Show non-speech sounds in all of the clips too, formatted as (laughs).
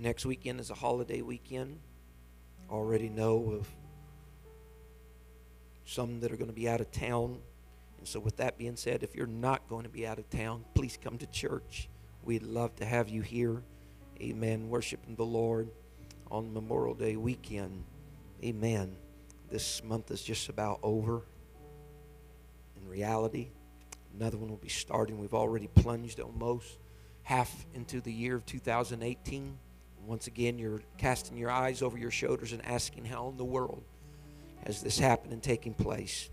Next weekend is a holiday weekend. Already know of some that are going to be out of town. And so, with that being said, if you're not going to be out of town, please come to church. We'd love to have you here. Amen. Worshiping the Lord on Memorial Day weekend. Amen. This month is just about over in reality. Another one will be starting. We've already plunged almost half into the year of 2018. Once again, you're casting your eyes over your shoulders and asking, How in the world has this happened and taking place?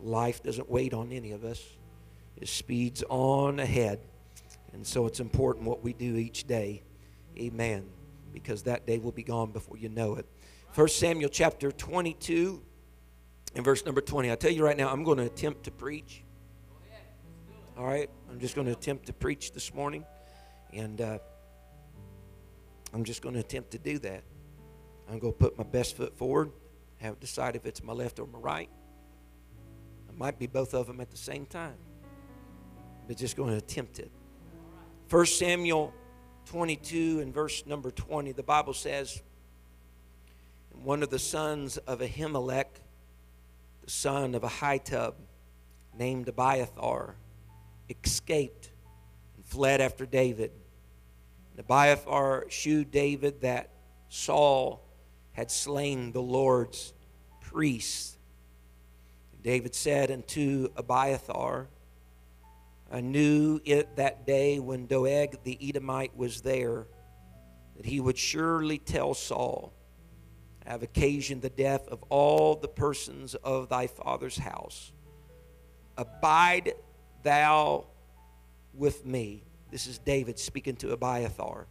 Life doesn't wait on any of us, it speeds on ahead. And so it's important what we do each day. Amen. Because that day will be gone before you know it. 1 Samuel chapter 22 and verse number 20. I tell you right now, I'm going to attempt to preach. All right? I'm just going to attempt to preach this morning. And uh, I'm just going to attempt to do that. I'm going to put my best foot forward, have decide if it's my left or my right. It might be both of them at the same time. But just going to attempt it. 1 Samuel 22 and verse number 20, the Bible says, one of the sons of Ahimelech, the son of Ahitub, named Abiathar, escaped and fled after David. Abiathar shewed David that Saul had slain the Lord's priest. David said unto Abiathar, I knew it that day when Doeg the Edomite was there, that he would surely tell Saul, I have occasioned the death of all the persons of thy father's house. Abide thou with me. This is David speaking to Abiathar,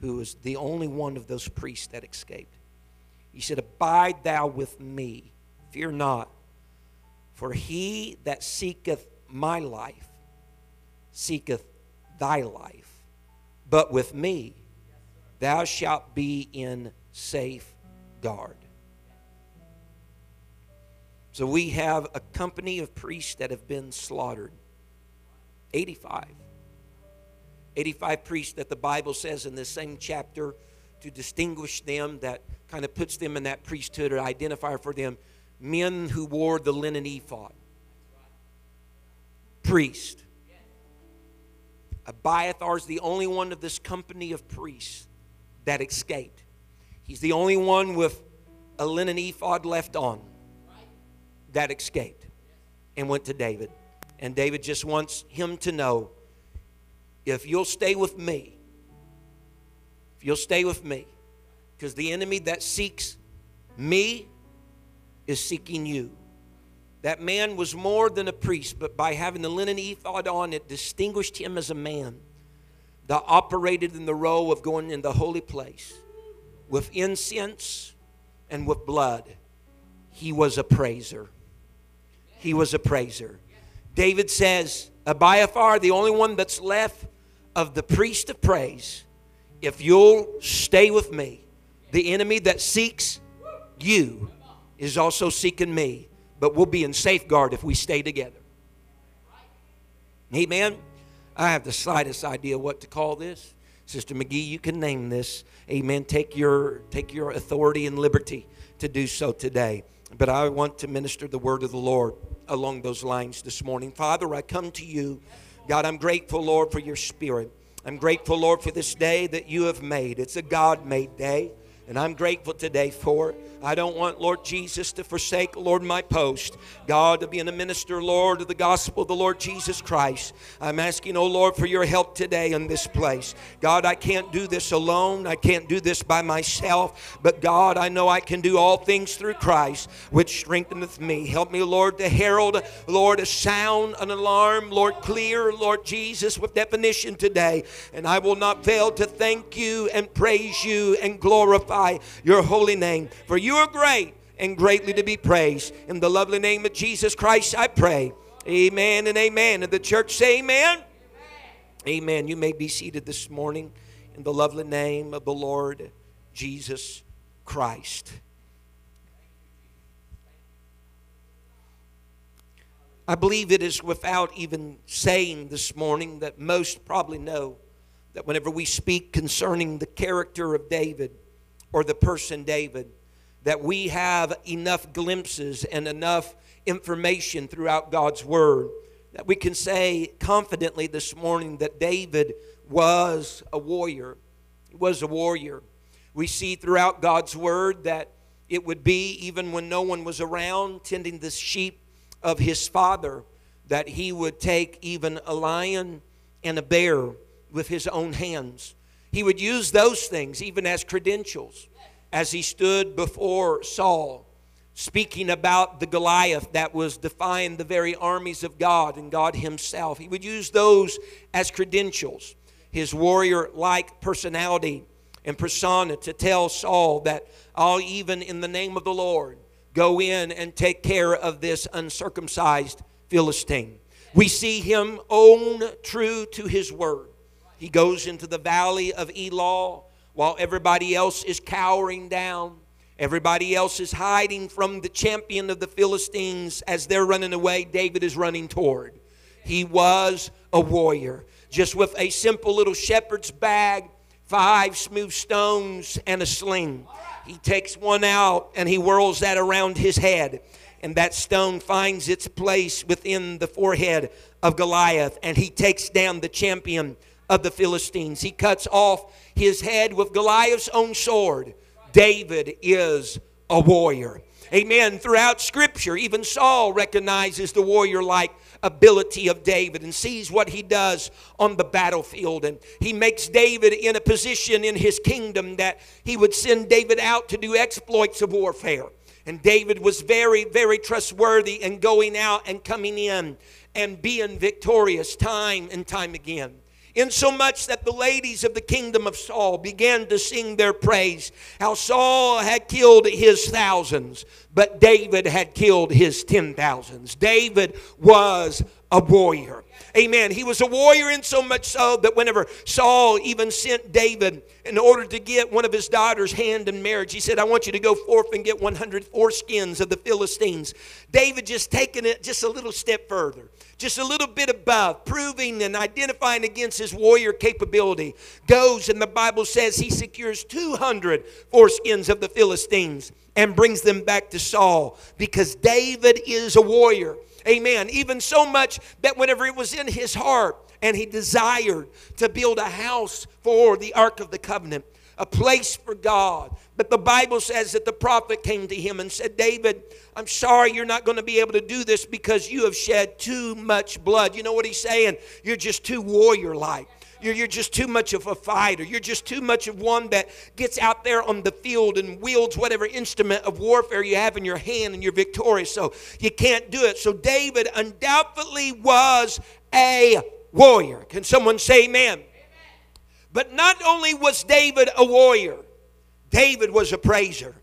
who was the only one of those priests that escaped. He said, Abide thou with me, fear not, for he that seeketh my life seeketh thy life. But with me thou shalt be in safe guard. So we have a company of priests that have been slaughtered 85. 85 priests that the Bible says in this same chapter to distinguish them, that kind of puts them in that priesthood or identifier for them men who wore the linen ephod. Priest. Abiathar is the only one of this company of priests that escaped. He's the only one with a linen ephod left on that escaped and went to David. And David just wants him to know if you'll stay with me, if you'll stay with me, because the enemy that seeks me is seeking you. That man was more than a priest, but by having the linen ephod on, it distinguished him as a man that operated in the role of going in the holy place with incense and with blood. He was a praiser. He was a praiser. David says, Abiathar, the only one that's left of the priest of praise, if you'll stay with me, the enemy that seeks you is also seeking me, but we'll be in safeguard if we stay together. Amen. I have the slightest idea what to call this. Sister McGee, you can name this. Amen. Take your take your authority and liberty to do so today. But I want to minister the word of the Lord along those lines this morning. Father, I come to you. God, I'm grateful, Lord, for your spirit. I'm grateful, Lord, for this day that you have made. It's a God made day. And I'm grateful today for it. I don't want, Lord Jesus, to forsake, Lord, my post. God, to be in a minister, Lord, of the gospel of the Lord Jesus Christ. I'm asking, oh Lord, for your help today in this place. God, I can't do this alone. I can't do this by myself. But God, I know I can do all things through Christ, which strengtheneth me. Help me, Lord, to herald, Lord, a sound, an alarm, Lord, clear, Lord Jesus, with definition today. And I will not fail to thank you and praise you and glorify your holy name. For you are great and greatly to be praised. In the lovely name of Jesus Christ, I pray. Amen and amen. And the church say amen. Amen. amen. You may be seated this morning in the lovely name of the Lord Jesus Christ. I believe it is without even saying this morning that most probably know that whenever we speak concerning the character of David or the person David, that we have enough glimpses and enough information throughout God's Word that we can say confidently this morning that David was a warrior. He was a warrior. We see throughout God's Word that it would be, even when no one was around, tending the sheep of his father, that he would take even a lion and a bear with his own hands. He would use those things even as credentials as he stood before Saul, speaking about the Goliath that was defying the very armies of God and God Himself. He would use those as credentials, his warrior like personality and persona to tell Saul that I'll even in the name of the Lord go in and take care of this uncircumcised Philistine. We see him own true to his word. He goes into the valley of Elah while everybody else is cowering down. Everybody else is hiding from the champion of the Philistines as they're running away. David is running toward. He was a warrior, just with a simple little shepherd's bag, five smooth stones, and a sling. He takes one out and he whirls that around his head. And that stone finds its place within the forehead of Goliath. And he takes down the champion of the Philistines. He cuts off his head with Goliath's own sword. David is a warrior. Amen. Throughout Scripture, even Saul recognizes the warrior like ability of David and sees what he does on the battlefield. And he makes David in a position in his kingdom that he would send David out to do exploits of warfare. And David was very, very trustworthy in going out and coming in and being victorious time and time again insomuch that the ladies of the kingdom of Saul began to sing their praise. How Saul had killed his thousands, but David had killed his ten thousands. David was a warrior. Amen. He was a warrior in so much so that whenever Saul even sent David in order to get one of his daughters' hand in marriage, he said, I want you to go forth and get 100 foreskins of the Philistines. David just taking it just a little step further just a little bit above, proving and identifying against his warrior capability, goes and the Bible says he secures 200 foreskins of the Philistines and brings them back to Saul because David is a warrior. Amen. Even so much that whenever it was in his heart and he desired to build a house for the Ark of the Covenant, a place for God. But the Bible says that the prophet came to him and said, David, I'm sorry you're not going to be able to do this because you have shed too much blood. You know what he's saying? You're just too warrior like. You're, you're just too much of a fighter. You're just too much of one that gets out there on the field and wields whatever instrument of warfare you have in your hand and you're victorious. So you can't do it. So David undoubtedly was a warrior. Can someone say amen? But not only was David a warrior, David was a praiser.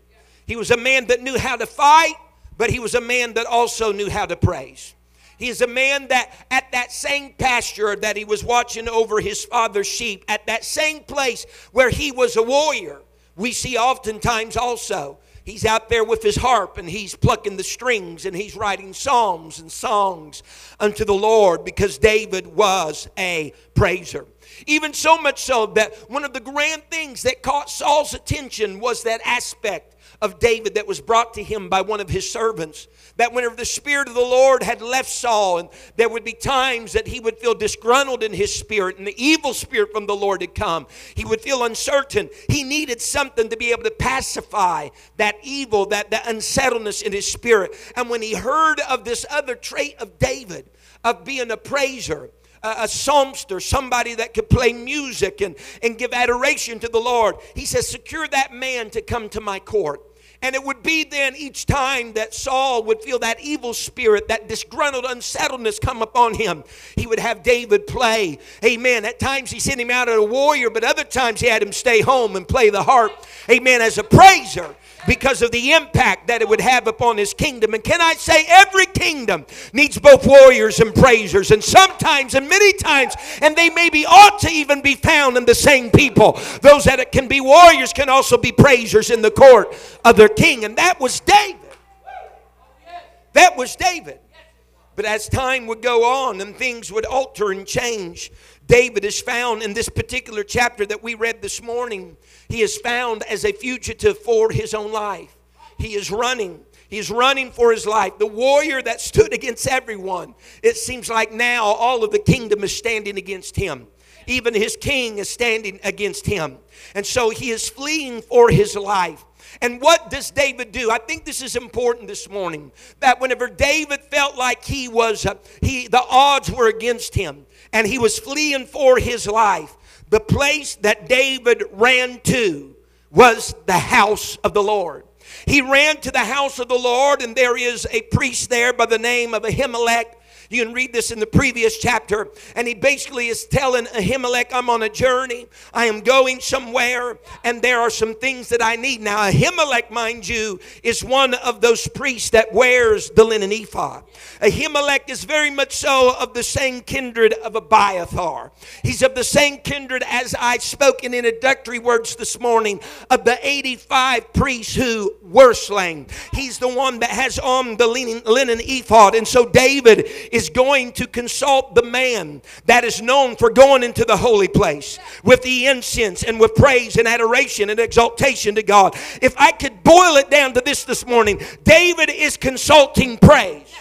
He was a man that knew how to fight, but he was a man that also knew how to praise. He is a man that at that same pasture that he was watching over his father's sheep, at that same place where he was a warrior, we see oftentimes also he's out there with his harp and he's plucking the strings and he's writing psalms and songs unto the Lord because David was a praiser. Even so much so that one of the grand things that caught Saul's attention was that aspect of David that was brought to him by one of his servants. That whenever the Spirit of the Lord had left Saul, and there would be times that he would feel disgruntled in his spirit, and the evil spirit from the Lord had come, he would feel uncertain. He needed something to be able to pacify that evil, that, that unsettledness in his spirit. And when he heard of this other trait of David, of being a praiser, a, psalmster, somebody that could play music and, and give adoration to the Lord. He says, Secure that man to come to my court. And it would be then each time that Saul would feel that evil spirit, that disgruntled unsettledness come upon him, he would have David play. Amen. At times he sent him out as a warrior, but other times he had him stay home and play the harp. Amen. As a praiser because of the impact that it would have upon his kingdom. And can I say, every kingdom needs both warriors and praisers, and sometimes and many times, and they maybe ought to even be found in the same people. Those that can be warriors can also be praisers in the court of their king, and that was David. That was David. But as time would go on and things would alter and change, David is found in this particular chapter that we read this morning. He is found as a fugitive for his own life. He is running. He's running for his life. The warrior that stood against everyone. It seems like now all of the kingdom is standing against him. Even his king is standing against him. And so he is fleeing for his life. And what does David do? I think this is important this morning. That whenever David felt like he was, uh, he the odds were against him, and he was fleeing for his life, the place that David ran to was the house of the Lord. He ran to the house of the Lord, and there is a priest there by the name of Ahimelech you can read this in the previous chapter. And he basically is telling Ahimelech, I'm on a journey. I am going somewhere, and there are some things that I need. Now, Ahimelech, mind you, is one of those priests that wears the linen ephod. Ahimelech is very much so of the same kindred of Abiathar. He's of the same kindred as I spoke in introductory words this morning of the 85 priests who were slain. He's the one that has on the linen, linen ephod. And so David is is going to consult the man that is known for going into the holy place with the incense and with praise and adoration and exaltation to God. If I could boil it down to this this morning, David is consulting praise.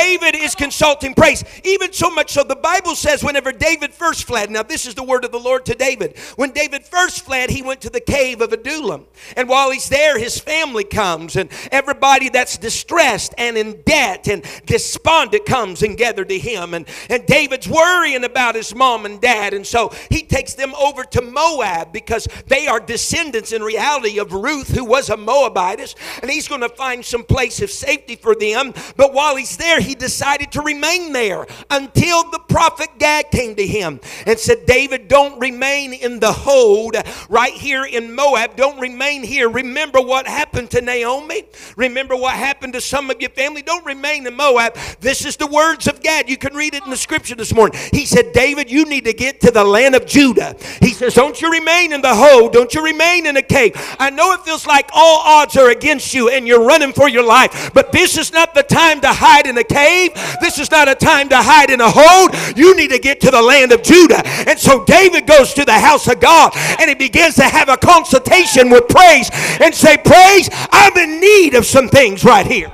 David is consulting praise. Even so much so, the Bible says whenever David first fled, now this is the word of the Lord to David. When David first fled, he went to the cave of Adullam. And while he's there, his family comes, and everybody that's distressed and in debt and despondent comes and gather to him. And, and David's worrying about his mom and dad. And so he takes them over to Moab because they are descendants in reality of Ruth, who was a Moabitess. And he's going to find some place of safety for them. But while he's there, there, he decided to remain there until the prophet Gad came to him and said, David, don't remain in the hold right here in Moab. Don't remain here. Remember what happened to Naomi. Remember what happened to some of your family. Don't remain in Moab. This is the words of Gad. You can read it in the scripture this morning. He said, David, you need to get to the land of Judah. He says, Don't you remain in the hold. Don't you remain in a cave. I know it feels like all odds are against you and you're running for your life, but this is not the time to hide in a cave. This is not a time to hide in a hold. You need to get to the land of Judah. And so David goes to the house of God and he begins to have a consultation with praise and say, Praise, I'm in need of some things right here.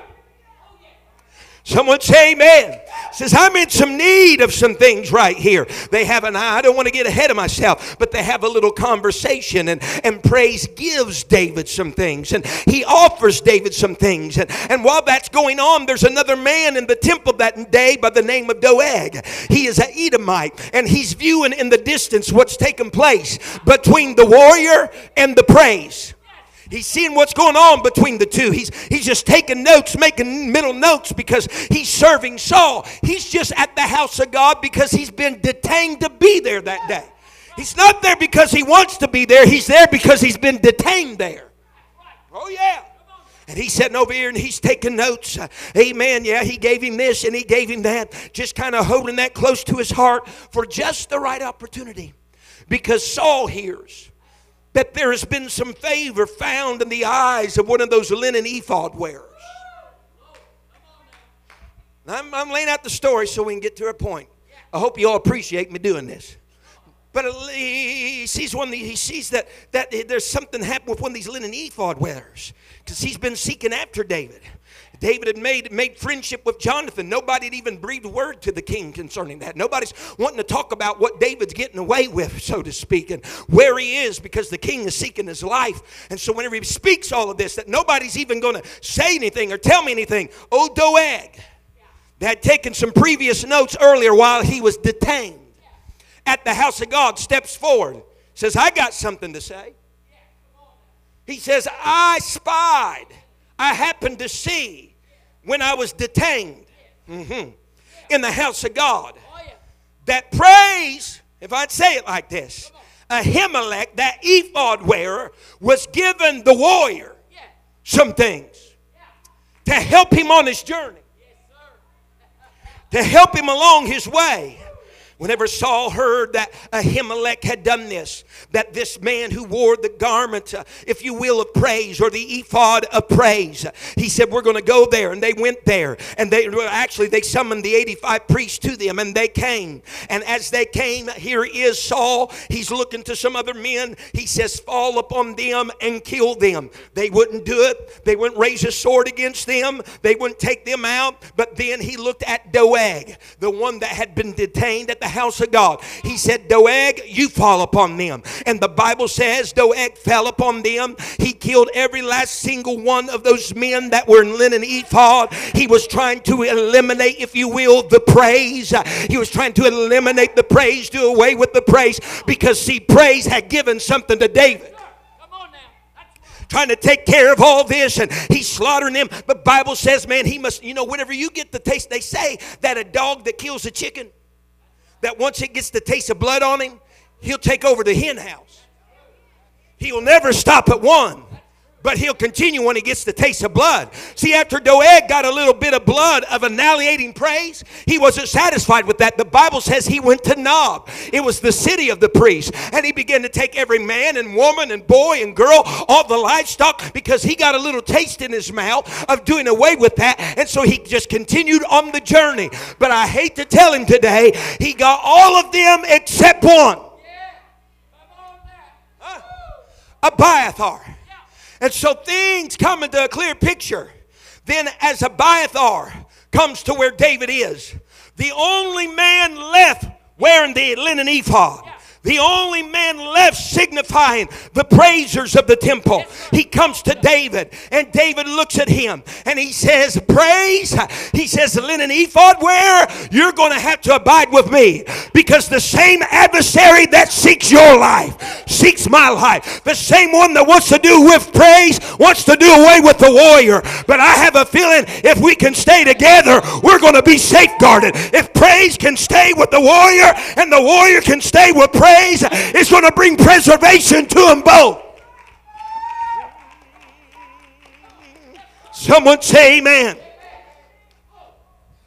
Someone say amen says, I'm in some need of some things right here. They have an I don't want to get ahead of myself, but they have a little conversation and, and praise gives David some things and he offers David some things. And, and while that's going on, there's another man in the temple that day by the name of Doeg. He is an Edomite and he's viewing in the distance what's taking place between the warrior and the praise. He's seeing what's going on between the two. He's, he's just taking notes, making middle notes because he's serving Saul. He's just at the house of God because he's been detained to be there that day. He's not there because he wants to be there. He's there because he's been detained there. Oh, yeah. And he's sitting over here and he's taking notes. Uh, amen. Yeah, he gave him this and he gave him that. Just kind of holding that close to his heart for just the right opportunity. Because Saul hears that there has been some favor found in the eyes of one of those linen ephod wearers. I'm, I'm laying out the story so we can get to a point. I hope you all appreciate me doing this. but he sees one. He sees that that there's something happened with one of these linen ephod wearers because he's been seeking after David. David had made, made friendship with Jonathan. Nobody had even breathed word to the king concerning that. Nobody's wanting to talk about what David's getting away with, so to speak, and where he is because the king is seeking his life. And so whenever he speaks all of this, that nobody's even going to say anything or tell me anything. Oh, Doeg that had taken some previous notes earlier while he was detained at the house of God steps forward, says, I got something to say. He says, I spied I happened to see when I was detained mm-hmm, in the house of God that praise, if I'd say it like this, Ahimelech, that ephod wearer, was given the warrior some things to help him on his journey, to help him along his way. Whenever Saul heard that Ahimelech had done this, that this man who wore the garment, uh, if you will, of praise or the ephod of praise, he said, We're going to go there. And they went there. And they well, actually they summoned the 85 priests to them and they came. And as they came, here is Saul. He's looking to some other men. He says, Fall upon them and kill them. They wouldn't do it. They wouldn't raise a sword against them. They wouldn't take them out. But then he looked at Doeg, the one that had been detained at the the house of God. He said, Doeg, you fall upon them. And the Bible says Doeg fell upon them. He killed every last single one of those men that were in linen ephod. He was trying to eliminate, if you will, the praise. He was trying to eliminate the praise, do away with the praise, because see, praise had given something to David trying to take care of all this and he's slaughtering them. But Bible says, man, he must, you know, whenever you get the taste, they say that a dog that kills a chicken that once it gets the taste of blood on him, he'll take over the hen house. He will never stop at one but he'll continue when he gets the taste of blood. See, after Doeg got a little bit of blood of annihilating praise, he wasn't satisfied with that. The Bible says he went to Nob. It was the city of the priests. And he began to take every man and woman and boy and girl, all the livestock, because he got a little taste in his mouth of doing away with that. And so he just continued on the journey. But I hate to tell him today, he got all of them except one. Abiathar. And so things come into a clear picture. Then, as Abiathar comes to where David is, the only man left wearing the linen ephod the only man left signifying the praisers of the temple. He comes to David, and David looks at him and he says, Praise. He says, Linen ephod where you're going to have to abide with me because the same adversary that seeks your life seeks my life. The same one that wants to do with praise wants to do away with the warrior. But I have a feeling if we can stay together, we're going to be safeguarded. If praise can stay with the warrior and the warrior can stay with praise, is going to bring preservation to them both. Someone say amen.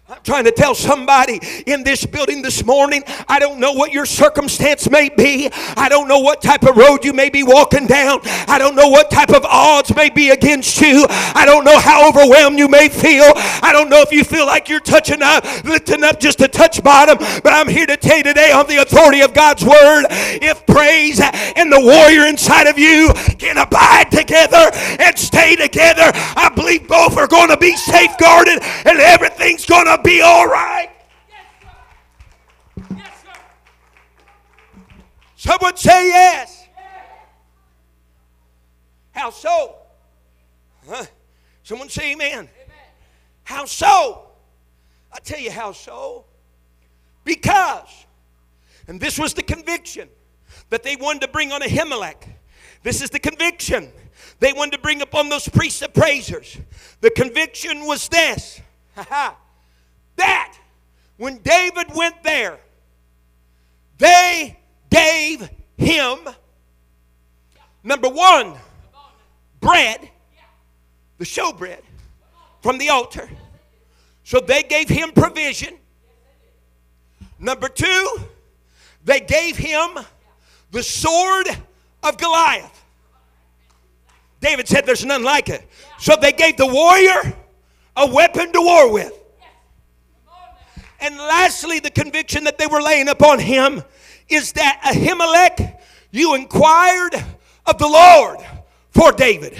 I'm trying to tell somebody in this building this morning, I don't know what your circumstance may be. I don't know what type of road you may be walking down. I don't know what type of odds may be against you. I don't know how overwhelmed you may feel. I don't know if you feel like you're touching up, lifting up just to touch bottom. But I'm here to tell you today on the authority of God's word, if praise and the warrior inside of you can abide together and stay together, I believe both are going to be safeguarded and everything's going to be all right. Yes, sir. Someone say yes. How so? Huh? Someone say amen. amen. How so? I tell you how so. Because, and this was the conviction that they wanted to bring on Ahimelech. This is the conviction they wanted to bring upon those priests praisers. The conviction was this that when David went there, they gave him, number one, bread, the showbread from the altar. So they gave him provision. Number two, they gave him the sword of Goliath. David said, There's none like it. So they gave the warrior a weapon to war with. And lastly, the conviction that they were laying upon him is that Ahimelech, you inquired of the Lord for David.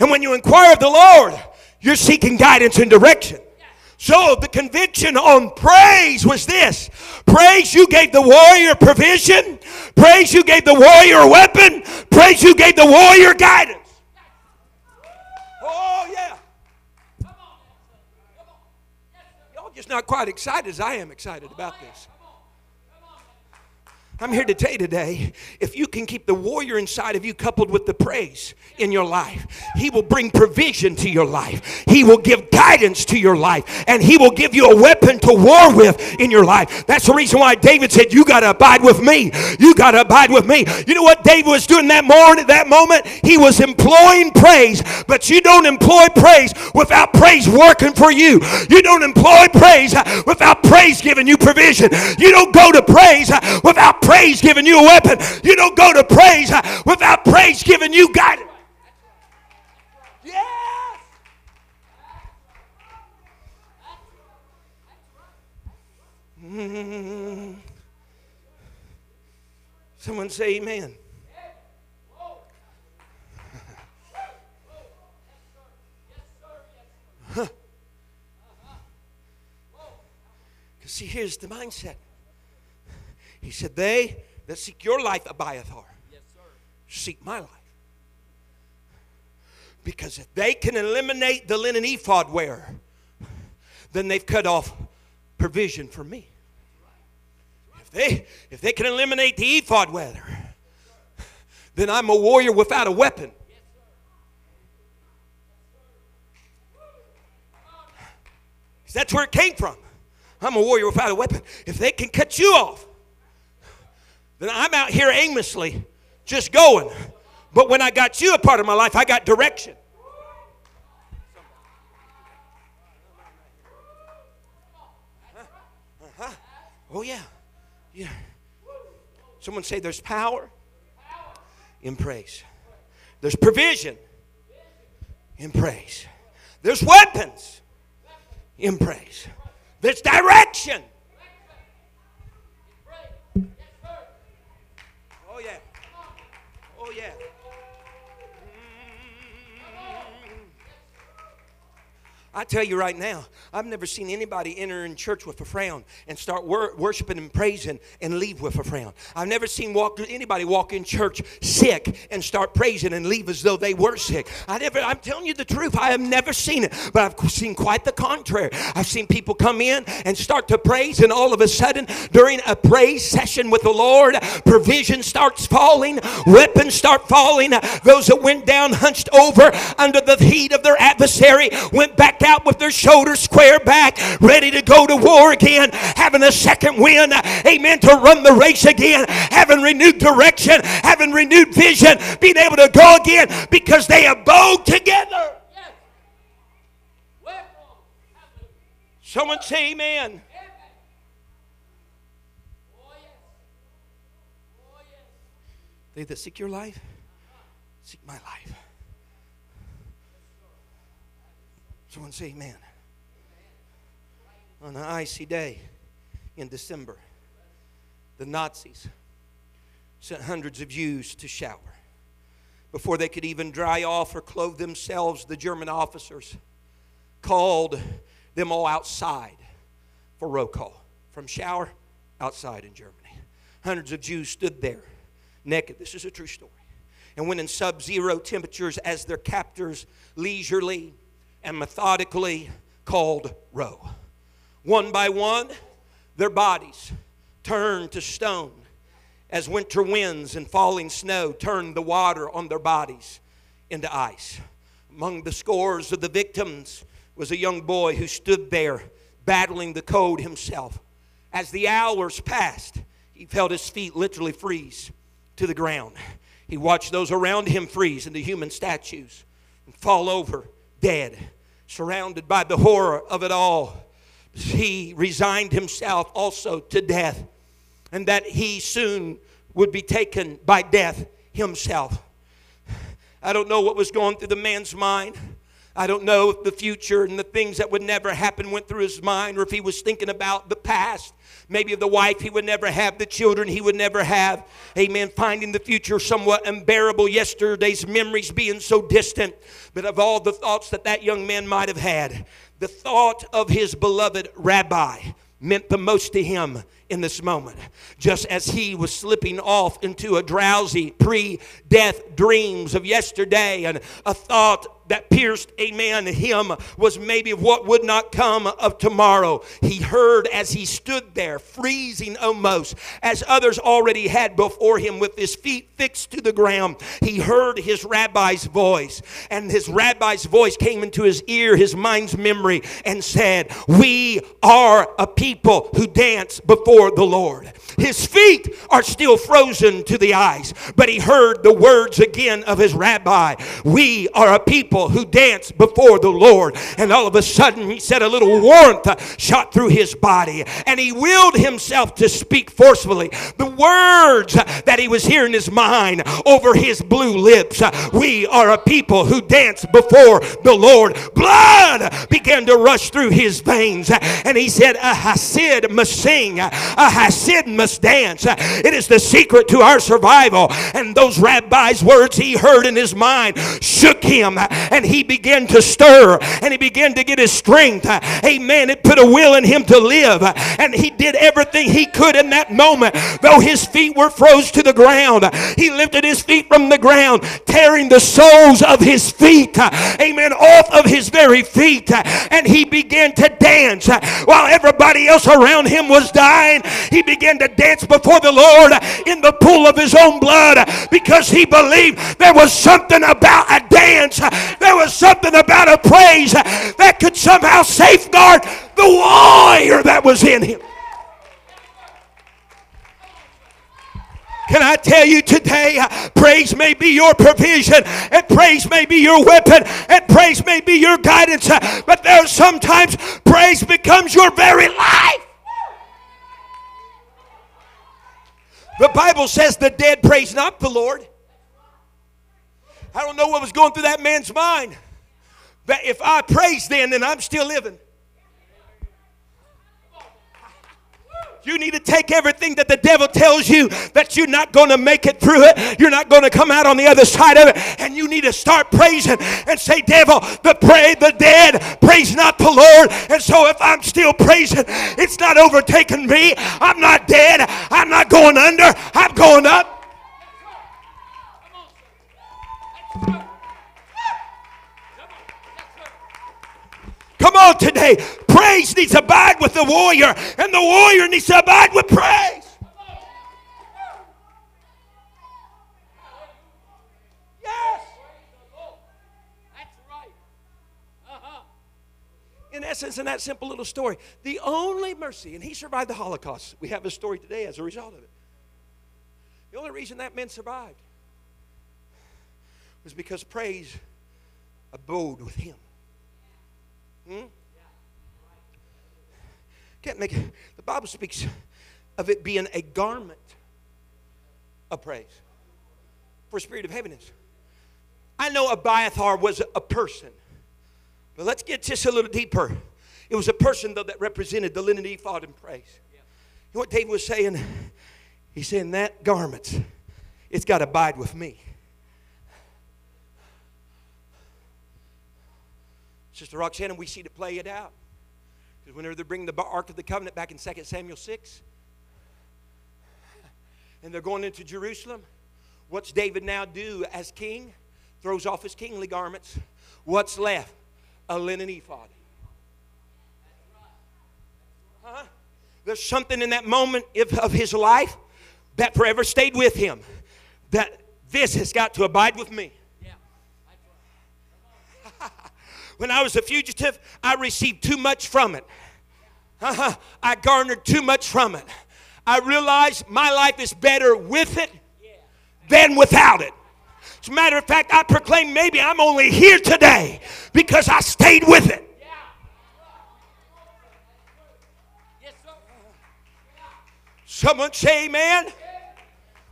And when you inquire of the Lord, you're seeking guidance and direction. So the conviction on praise was this praise you gave the warrior provision, praise you gave the warrior weapon, praise you gave the warrior guidance. Oh, yeah. Y'all just not quite excited as I am excited about this. I'm here to tell you today if you can keep the warrior inside of you coupled with the praise in your life, He will bring provision to your life. He will give guidance to your life. And He will give you a weapon to war with in your life. That's the reason why David said, You got to abide with me. You got to abide with me. You know what David was doing that morning, that moment? He was employing praise. But you don't employ praise without praise working for you. You don't employ praise without praise giving you provision. You don't go to praise without praise giving you a weapon. You don't go to praise without praise giving you guidance. Yes. (laughs) Someone say amen. (laughs) Huh. See, here's the mindset. He said, They that seek your life, Abiathar, yes, seek my life. Because if they can eliminate the linen ephod wearer, then they've cut off provision for me. If they, if they can eliminate the ephod wearer, then I'm a warrior without a weapon. That's where it came from. I'm a warrior without a weapon. If they can cut you off, then I'm out here aimlessly just going. But when I got you a part of my life, I got direction. Uh-huh. Oh, yeah. Yeah. Someone say there's power in praise, there's provision in praise, there's weapons in praise, there's direction I tell you right now, I've never seen anybody enter in church with a frown and start wor- worshiping and praising and leave with a frown. I've never seen walk, anybody walk in church sick and start praising and leave as though they were sick. I never, I'm telling you the truth, I have never seen it, but I've seen quite the contrary. I've seen people come in and start to praise, and all of a sudden, during a praise session with the Lord, provision starts falling, weapons start falling. Those that went down hunched over under the heat of their adversary went back out with their shoulders square back, ready to go to war again, having a second win, amen, to run the race again, having renewed direction, having renewed vision, being able to go again because they abode together. Someone say amen. They that seek your life, seek my life. Someone say amen. On an icy day in December, the Nazis sent hundreds of Jews to shower. Before they could even dry off or clothe themselves, the German officers called them all outside for roll call. From shower, outside in Germany. Hundreds of Jews stood there naked. This is a true story. And went in sub zero temperatures as their captors leisurely and methodically called row. One by one, their bodies turned to stone as winter winds and falling snow turned the water on their bodies into ice. Among the scores of the victims was a young boy who stood there battling the cold himself. As the hours passed, he felt his feet literally freeze to the ground. He watched those around him freeze into human statues and fall over dead, surrounded by the horror of it all. He resigned himself also to death, and that he soon would be taken by death himself. I don't know what was going through the man's mind. I don't know if the future and the things that would never happen went through his mind or if he was thinking about the past. Maybe of the wife he would never have, the children he would never have. Amen. Finding the future somewhat unbearable, yesterday's memories being so distant. But of all the thoughts that that young man might have had, the thought of his beloved rabbi meant the most to him in this moment. Just as he was slipping off into a drowsy pre death dreams of yesterday and a thought that pierced, amen, him was maybe what would not come of tomorrow. He heard as he stood there, freezing almost, as others already had before him with his feet fixed to the ground. He heard his rabbi's voice, and his rabbi's voice came into his ear, his mind's memory, and said, We are a people who dance before the Lord. His feet are still frozen to the ice, but he heard the words again of his rabbi. We are a people who dance before the Lord. And all of a sudden, he said a little warmth shot through his body, and he willed himself to speak forcefully. The words that he was hearing in his mind over his blue lips We are a people who dance before the Lord. Blood began to rush through his veins, and he said, A Hasid must sing, a Hasid must dance. It is the secret to our survival. And those rabbis' words he heard in his mind shook him and he began to stir and he began to get his strength. Amen. It put a will in him to live. And he did everything he could in that moment. Though his feet were froze to the ground, he lifted his feet from the ground, tearing the soles of his feet, amen, off of his very feet. And he began to dance while everybody else around him was dying. He began to dance before the Lord in the pool of his own blood because he believed there was something about a dance there was something about a praise that could somehow safeguard the warrior that was in him. Can I tell you today, praise may be your provision, and praise may be your weapon, and praise may be your guidance, but there are sometimes praise becomes your very life. The Bible says the dead praise not the Lord. I don't know what was going through that man's mind. But if I praise then, then I'm still living. You need to take everything that the devil tells you that you're not going to make it through it. You're not going to come out on the other side of it. And you need to start praising and say, Devil, the pray the dead, praise not the Lord. And so if I'm still praising, it's not overtaking me. I'm not dead. I'm not going under. I'm going up. Come on today. Praise needs to abide with the warrior, and the warrior needs to abide with praise. Yes. That's right. Uh-huh. In essence, in that simple little story, the only mercy, and he survived the Holocaust. We have a story today as a result of it. The only reason that man survived was because praise abode with him. Hmm? Can't make it. The Bible speaks of it being a garment of praise for spirit of heaviness. I know Abiathar was a person, but let's get just a little deeper. It was a person, though, that represented the linen ephod in praise. You know what David was saying? He's saying that garment, it's got to abide with me. Sister Roxanne, we see to play it out. Because whenever they bring the Ark of the Covenant back in 2 Samuel 6, (laughs) and they're going into Jerusalem, what's David now do as king? Throws off his kingly garments. What's left? A linen ephod. Huh? There's something in that moment of his life that forever stayed with him. That this has got to abide with me. When I was a fugitive, I received too much from it. Uh-huh. I garnered too much from it. I realized my life is better with it than without it. As a matter of fact, I proclaim maybe I'm only here today because I stayed with it. Someone say amen.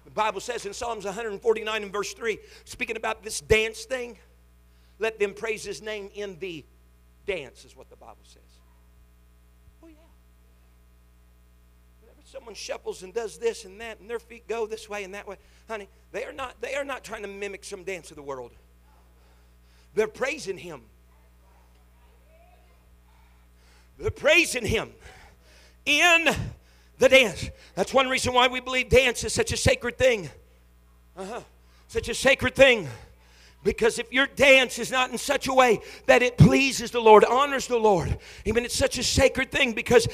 The Bible says in Psalms 149 and verse 3, speaking about this dance thing, let them praise his name in the dance, is what the Bible says. Oh, yeah. Whenever someone shuffles and does this and that, and their feet go this way and that way, honey, they are not, they are not trying to mimic some dance of the world. They're praising him. They're praising him in the dance. That's one reason why we believe dance is such a sacred thing. Uh-huh. Such a sacred thing. Because if your dance is not in such a way that it pleases the Lord, honors the Lord, even it's such a sacred thing because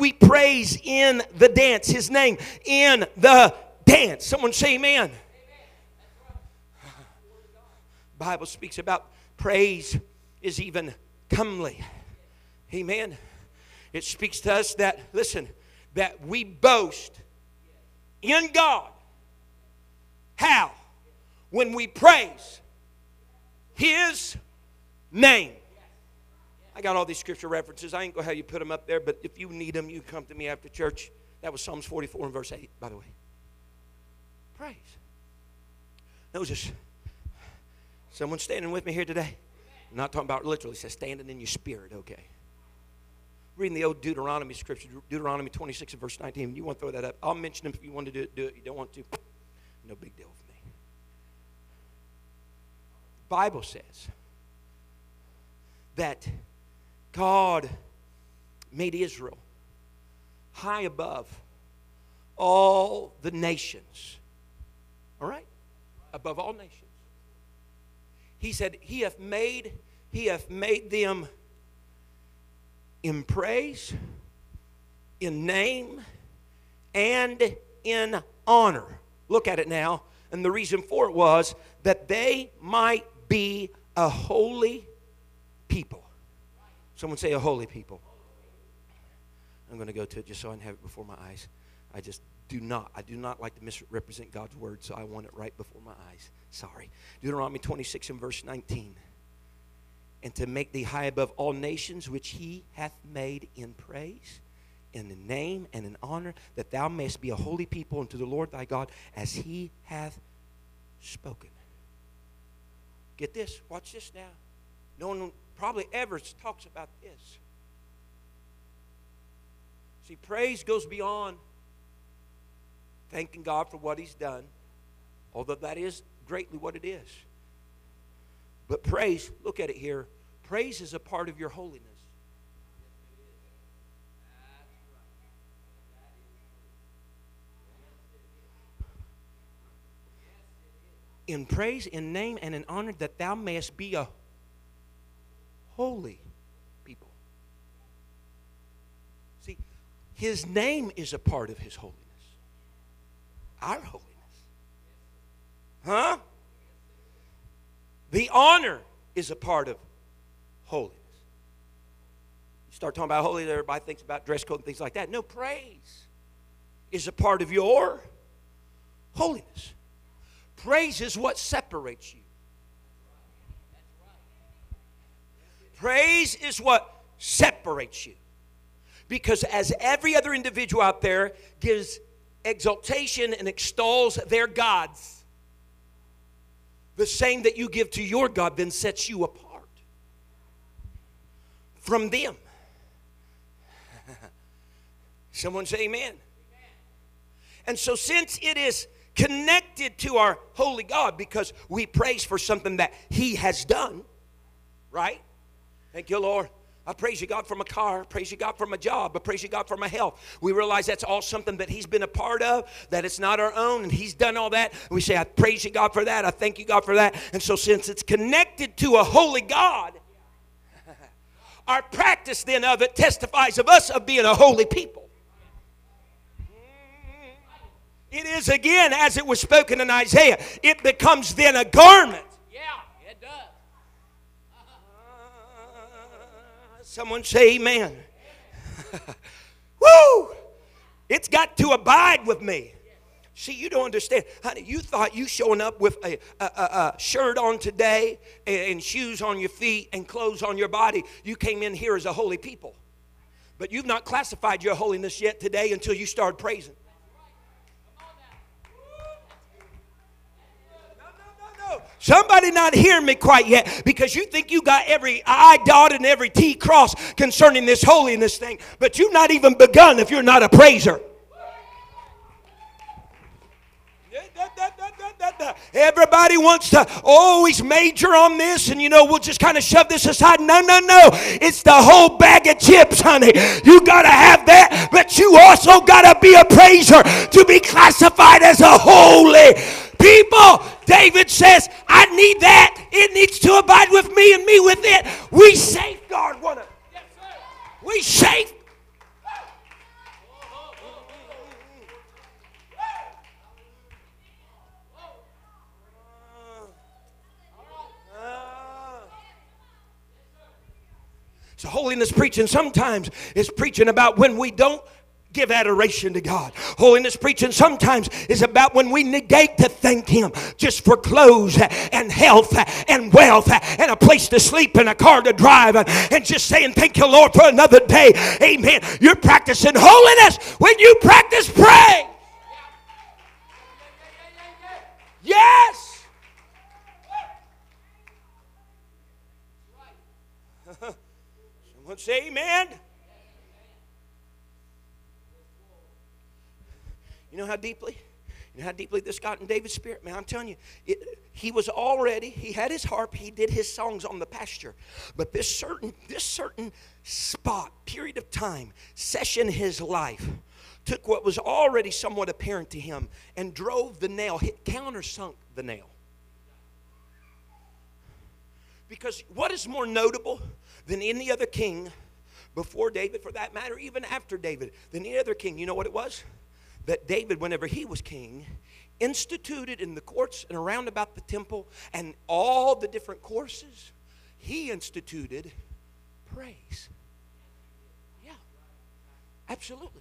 we praise in the dance, His name in the dance. Someone say amen. Bible speaks about praise is even comely. Amen. It speaks to us that, listen, that we boast in God. How? When we praise His name. I got all these scripture references. I ain't going to have you put them up there, but if you need them, you come to me after church. That was Psalms 44 and verse 8, by the way. Praise. Notice, someone standing with me here today. I'm not talking about literally, says standing in your spirit, okay? Reading the old Deuteronomy scripture, Deuteronomy 26 and verse 19. You want to throw that up? I'll mention them if you want to do it. Do it. You don't want to? No big deal Bible says that God made Israel high above all the nations. All right? Above all nations. He said, He hath made, He hath made them in praise, in name, and in honor. Look at it now. And the reason for it was that they might be a holy people. Someone say a holy people. I'm going to go to it just so I can have it before my eyes. I just do not, I do not like to misrepresent God's word, so I want it right before my eyes. Sorry. Deuteronomy 26 and verse 19. And to make thee high above all nations which he hath made in praise, in the name and in honor, that thou mayest be a holy people unto the Lord thy God, as he hath spoken. Get this, watch this now. No one probably ever talks about this. See, praise goes beyond thanking God for what He's done, although that is greatly what it is. But praise, look at it here. Praise is a part of your holiness. In praise, in name, and in honor, that thou mayest be a holy people. See, his name is a part of his holiness our holiness. Huh? The honor is a part of holiness. You start talking about holiness, everybody thinks about dress code and things like that. No, praise is a part of your holiness. Praise is what separates you. Praise is what separates you. Because as every other individual out there gives exaltation and extols their gods, the same that you give to your God then sets you apart from them. (laughs) Someone say amen. And so, since it is connected to our holy God because we praise for something that He has done, right? Thank you, Lord. I praise you, God, for my car. I praise you, God, for my job. I praise you, God, for my health. We realize that's all something that He's been a part of, that it's not our own, and He's done all that. We say, I praise you, God, for that. I thank you, God, for that. And so, since it's connected to a holy God, (laughs) our practice then of it testifies of us of being a holy people. It is again, as it was spoken in Isaiah, it becomes then a garment Yeah, it does. Uh, Someone say amen. (laughs) Woo! It's got to abide with me. See, you don't understand. Honey, you thought you showing up with a, a, a, a shirt on today and, and shoes on your feet and clothes on your body, you came in here as a holy people. But you've not classified your holiness yet today until you start praising. Somebody not hearing me quite yet because you think you got every I dotted and every T cross concerning this holiness thing, but you've not even begun if you're not a praiser. Everybody wants to always major on this, and you know, we'll just kind of shove this aside. No, no, no. It's the whole bag of chips, honey. You got to have that, but you also got to be a praiser to be classified as a holy people. David says, I need that. It needs to abide with me and me with it. We safeguard one another. We safeguard. So, holiness preaching sometimes is preaching about when we don't give adoration to God. Holiness preaching sometimes is about when we negate to thank Him just for clothes and health and wealth and a place to sleep and a car to drive and just saying, Thank you, Lord, for another day. Amen. You're practicing holiness when you practice praise. Yes. (laughs) Someone say amen. You know how deeply? You know how deeply this got in David's spirit? Man, I'm telling you, it, he was already, he had his harp, he did his songs on the pasture. But this certain, this certain spot, period of time, session his life, took what was already somewhat apparent to him and drove the nail, hit countersunk the nail. Because what is more notable than any other king before David, for that matter, even after David, than any other king. You know what it was? That David, whenever he was king, instituted in the courts and around about the temple and all the different courses, he instituted praise. Yeah, absolutely.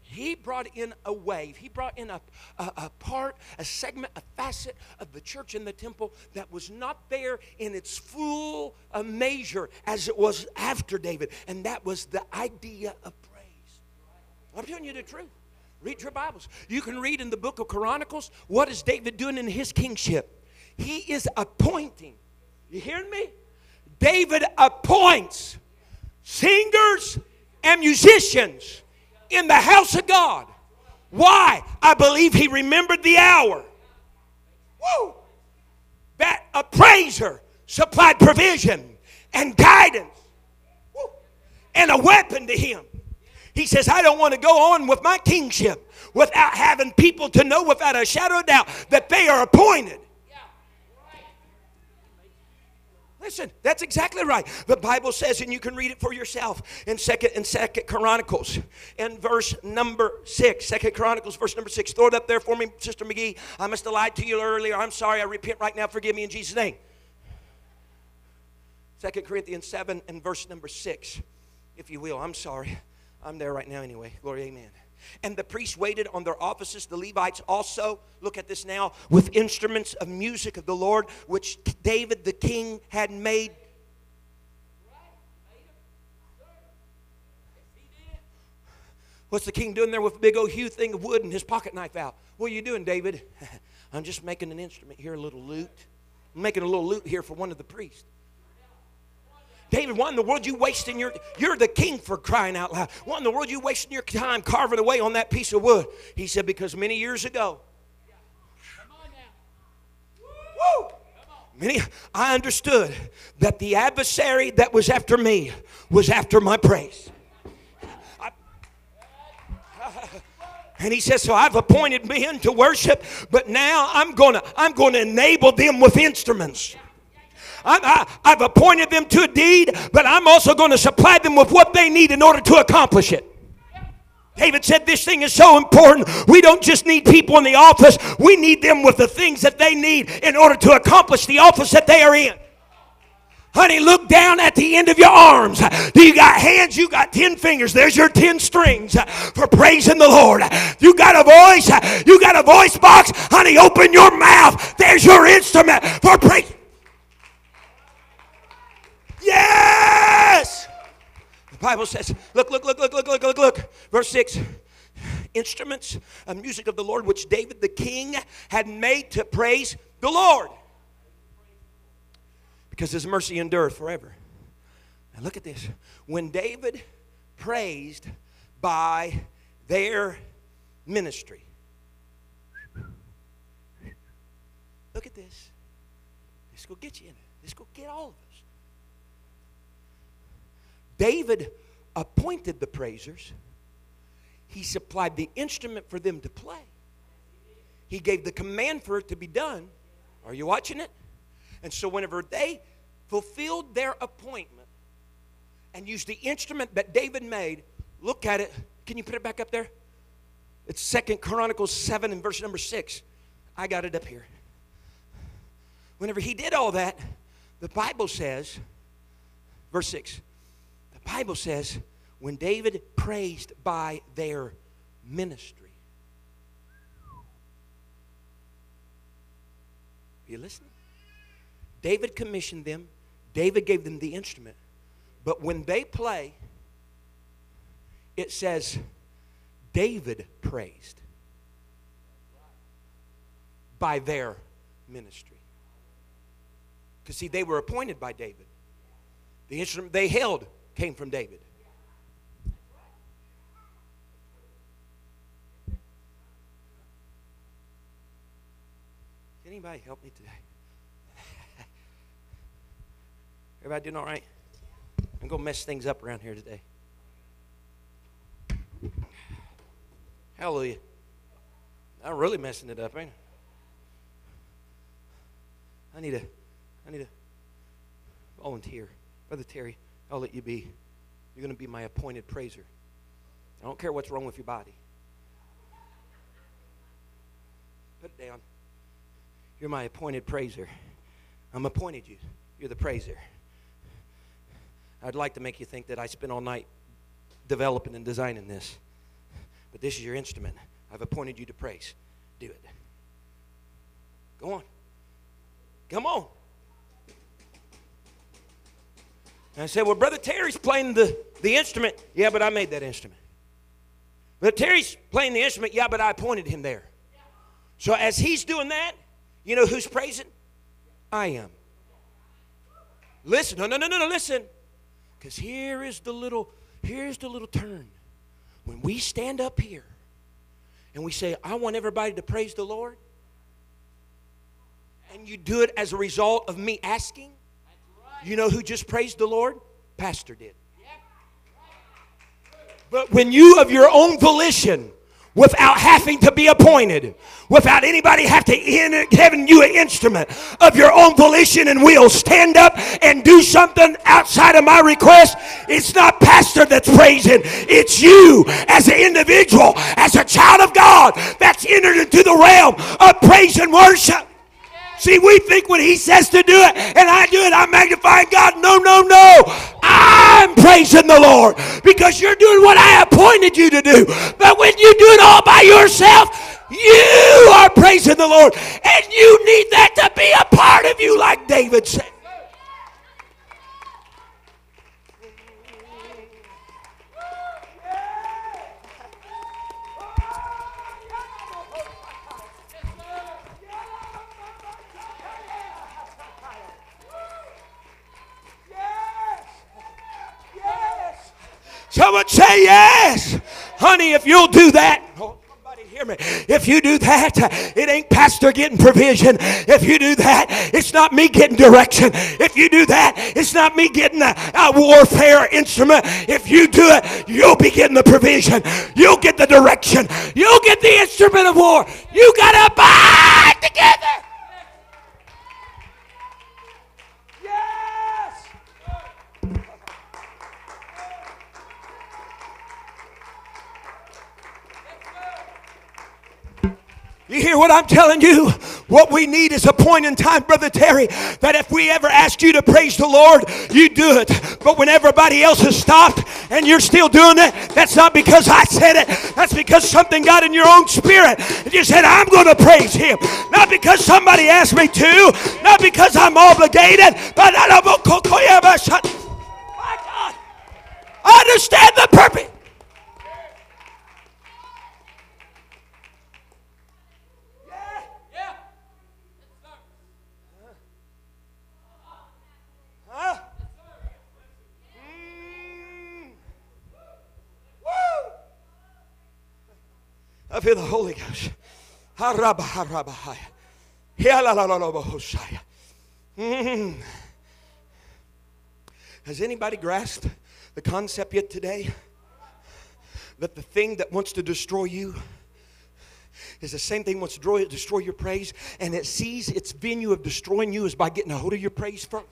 He brought in a wave. He brought in a, a, a, part, a segment, a facet of the church in the temple that was not there in its full uh, measure as it was after David. And that was the idea of praise. I'm telling you the truth. Read your Bibles. You can read in the book of Chronicles what is David doing in his kingship. He is appointing. You hearing me? David appoints singers and musicians in the house of God. Why? I believe he remembered the hour. Woo! That appraiser supplied provision and guidance Woo! and a weapon to him. He says, I don't want to go on with my kingship without having people to know without a shadow of doubt that they are appointed. Listen, that's exactly right. The Bible says, and you can read it for yourself in Second and Second Chronicles, in verse number six. Second Chronicles, verse number six. Throw it up there for me, Sister McGee. I must have lied to you earlier. I'm sorry. I repent right now. Forgive me in Jesus' name. Second Corinthians seven and verse number six, if you will. I'm sorry. I'm there right now anyway. Glory, Amen. And the priests waited on their offices. The Levites also, look at this now, with instruments of music of the Lord, which David the king had made. What's the king doing there with a big old huge thing of wood and his pocket knife out? What are you doing, David? (laughs) I'm just making an instrument here, a little lute. I'm making a little lute here for one of the priests. David, why in the world you wasting your you're the king for crying out loud. Why in the world you wasting your time carving away on that piece of wood? He said, because many years ago. Woo! Many, I understood that the adversary that was after me was after my praise. (laughs) And he says, So I've appointed men to worship, but now I'm gonna I'm gonna enable them with instruments. I, have appointed them to a deed, but I'm also going to supply them with what they need in order to accomplish it. David said, This thing is so important. We don't just need people in the office, we need them with the things that they need in order to accomplish the office that they are in. Honey, look down at the end of your arms. Do you got hands? You got 10 fingers. There's your 10 strings for praising the Lord. You got a voice? You got a voice box? Honey, open your mouth. There's your instrument for praise. Yes! The Bible says, look, look, look, look, look, look, look, look. Verse 6 instruments of music of the Lord, which David the king had made to praise the Lord. because his mercy endureth forever. And look at this. When David praised by their ministry. Look at this. This go get you in it. This go get all of us. David appointed the praisers. He supplied the instrument for them to play. He gave the command for it to be done. Are you watching it? And so whenever they fulfilled their appointment and used the instrument that David made, look at it. Can you put it back up there? It's Second Chronicles 7 and verse number 6. I got it up here. Whenever he did all that, the Bible says, verse 6, the Bible says, when David praised by their ministry. Are you listening? David commissioned them, David gave them the instrument. But when they play, it says, David praised by their ministry. Because, see, they were appointed by David. The instrument they held came from David. Can anybody help me today? (laughs) Everybody doing all right? I'm going to mess things up around here today. Hallelujah. I'm really messing it up, ain't I? I need a, I need a volunteer. Brother Terry, I'll let you be. You're going to be my appointed praiser. I don't care what's wrong with your body. Put it down. You're my appointed praiser. I'm appointed you. You're the praiser. I'd like to make you think that I spent all night developing and designing this. But this is your instrument. I've appointed you to praise. Do it. Go on. Come on. And I said, Well, Brother Terry's playing the, the instrument. Yeah, but I made that instrument. But Terry's playing the instrument. Yeah, but I appointed him there. So as he's doing that, you know who's praising? I am. Listen, no, no, no, no, no, listen. Because here is the little, here's the little turn. When we stand up here and we say, I want everybody to praise the Lord, and you do it as a result of me asking, you know who just praised the Lord? Pastor did. But when you, of your own volition, without having to be appointed, without anybody have to in, having you an instrument of your own volition and will stand up and do something outside of my request. It's not pastor that's praising. It's you as an individual, as a child of God that's entered into the realm of praise and worship. See, we think when he says to do it and I do it, I'm magnifying God. No, no, no. I'm praising the Lord because you're doing what I appointed you to do. But when you do it all by yourself, you are praising the Lord. And you need that to be a part of you, like David said. Someone say yes. Honey, if you'll do that. Oh, somebody hear me. If you do that, it ain't pastor getting provision. If you do that, it's not me getting direction. If you do that, it's not me getting a, a warfare instrument. If you do it, you'll be getting the provision. You'll get the direction. You'll get the instrument of war. You got to bind together. You hear what I'm telling you? What we need is a point in time, Brother Terry, that if we ever ask you to praise the Lord, you do it. But when everybody else has stopped and you're still doing it, that's not because I said it. That's because something got in your own spirit. And you said, I'm going to praise Him. Not because somebody asked me to, not because I'm obligated, but my God. I understand the purpose. Feel the Holy Ghost. Mm. Has anybody grasped the concept yet today that the thing that wants to destroy you is the same thing wants to destroy your praise, and it sees its venue of destroying you is by getting a hold of your praise first.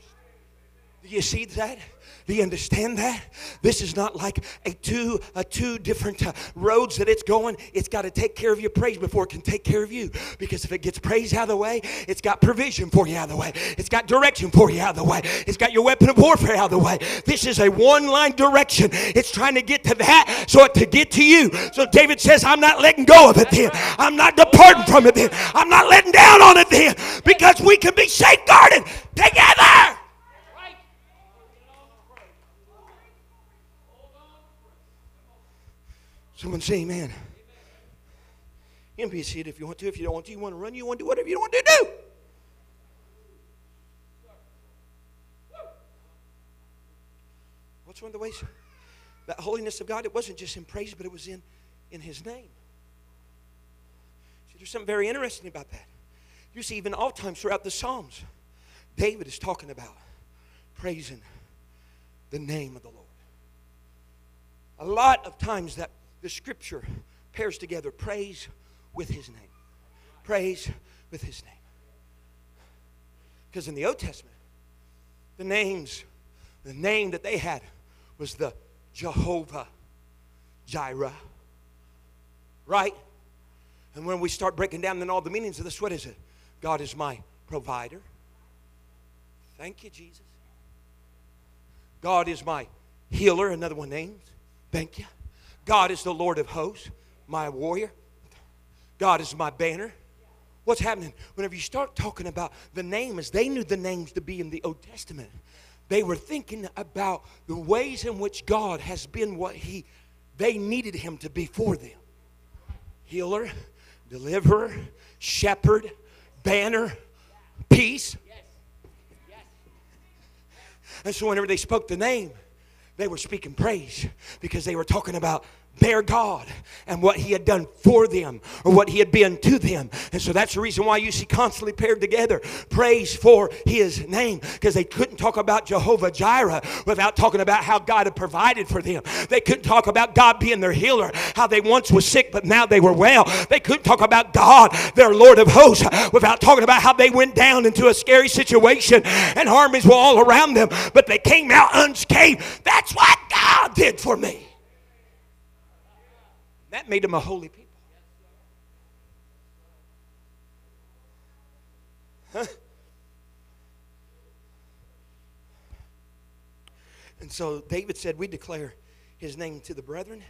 Do you see that? Do you understand that? This is not like a two a two different uh, roads that it's going. It's got to take care of your praise before it can take care of you. Because if it gets praise out of the way, it's got provision for you out of the way. It's got direction for you out of the way. It's got your weapon of warfare out of the way. This is a one line direction. It's trying to get to that so it to get to you. So David says, I'm not letting go of it then. I'm not departing from it then. I'm not letting down on it then. Because we can be safeguarded together. Someone say amen. You can be seated if you want to. If you don't want to, you want to run, you want to do whatever you want to do. What's one of the ways? That holiness of God, it wasn't just in praise, but it was in, in His name. See, there's something very interesting about that. You see, even all times throughout the Psalms, David is talking about praising the name of the Lord. A lot of times that the scripture pairs together praise with his name. Praise with his name. Because in the Old Testament, the names, the name that they had was the Jehovah Jireh. Right? And when we start breaking down then all the meanings of this, what is it? God is my provider. Thank you, Jesus. God is my healer, another one named. Thank you. God is the Lord of hosts, my warrior. God is my banner. What's happening? Whenever you start talking about the names, they knew the names to be in the Old Testament. They were thinking about the ways in which God has been what He they needed Him to be for them. Healer, deliverer, shepherd, banner, peace. And so whenever they spoke the name, they were speaking praise because they were talking about their God and what He had done for them or what He had been to them. And so that's the reason why you see constantly paired together praise for His name because they couldn't talk about Jehovah Jireh without talking about how God had provided for them. They couldn't talk about God being their healer, how they once was sick but now they were well. They couldn't talk about God, their Lord of hosts, without talking about how they went down into a scary situation and armies were all around them, but they came out unscathed. That's what God did for me. That made them a holy people. Huh? And so David said, We declare his name to the brethren.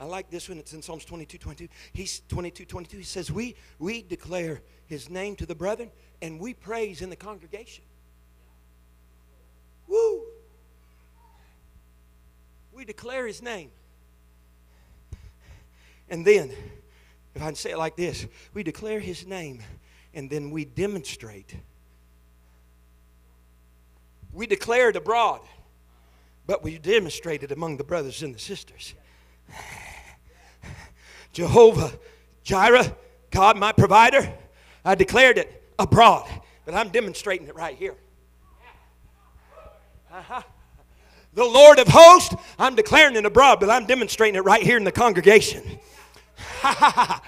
I like this one. It's in Psalms 22, 22. He's 22, 22. He says, we, we declare his name to the brethren and we praise in the congregation. Woo! We declare his name. And then, if I can say it like this, we declare his name and then we demonstrate. We declare it abroad, but we demonstrate it among the brothers and the sisters. (sighs) Jehovah Jireh, God my provider, I declared it abroad, but I'm demonstrating it right here. Uh-huh. The Lord of hosts, I'm declaring it abroad, but I'm demonstrating it right here in the congregation. (laughs)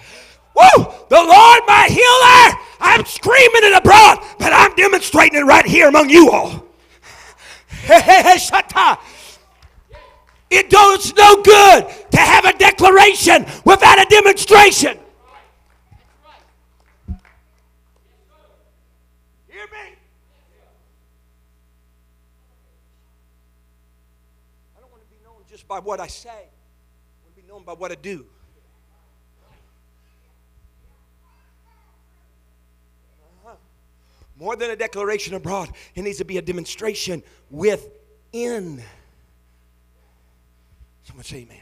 Woo! The Lord, my healer! I'm screaming it abroad, but I'm demonstrating it right here among you all. (laughs) It does no good to have a declaration without a demonstration. Hear me? I don't want to be known just by what I say. I want to be known by what I do. More than a declaration abroad, it needs to be a demonstration within. Someone say amen.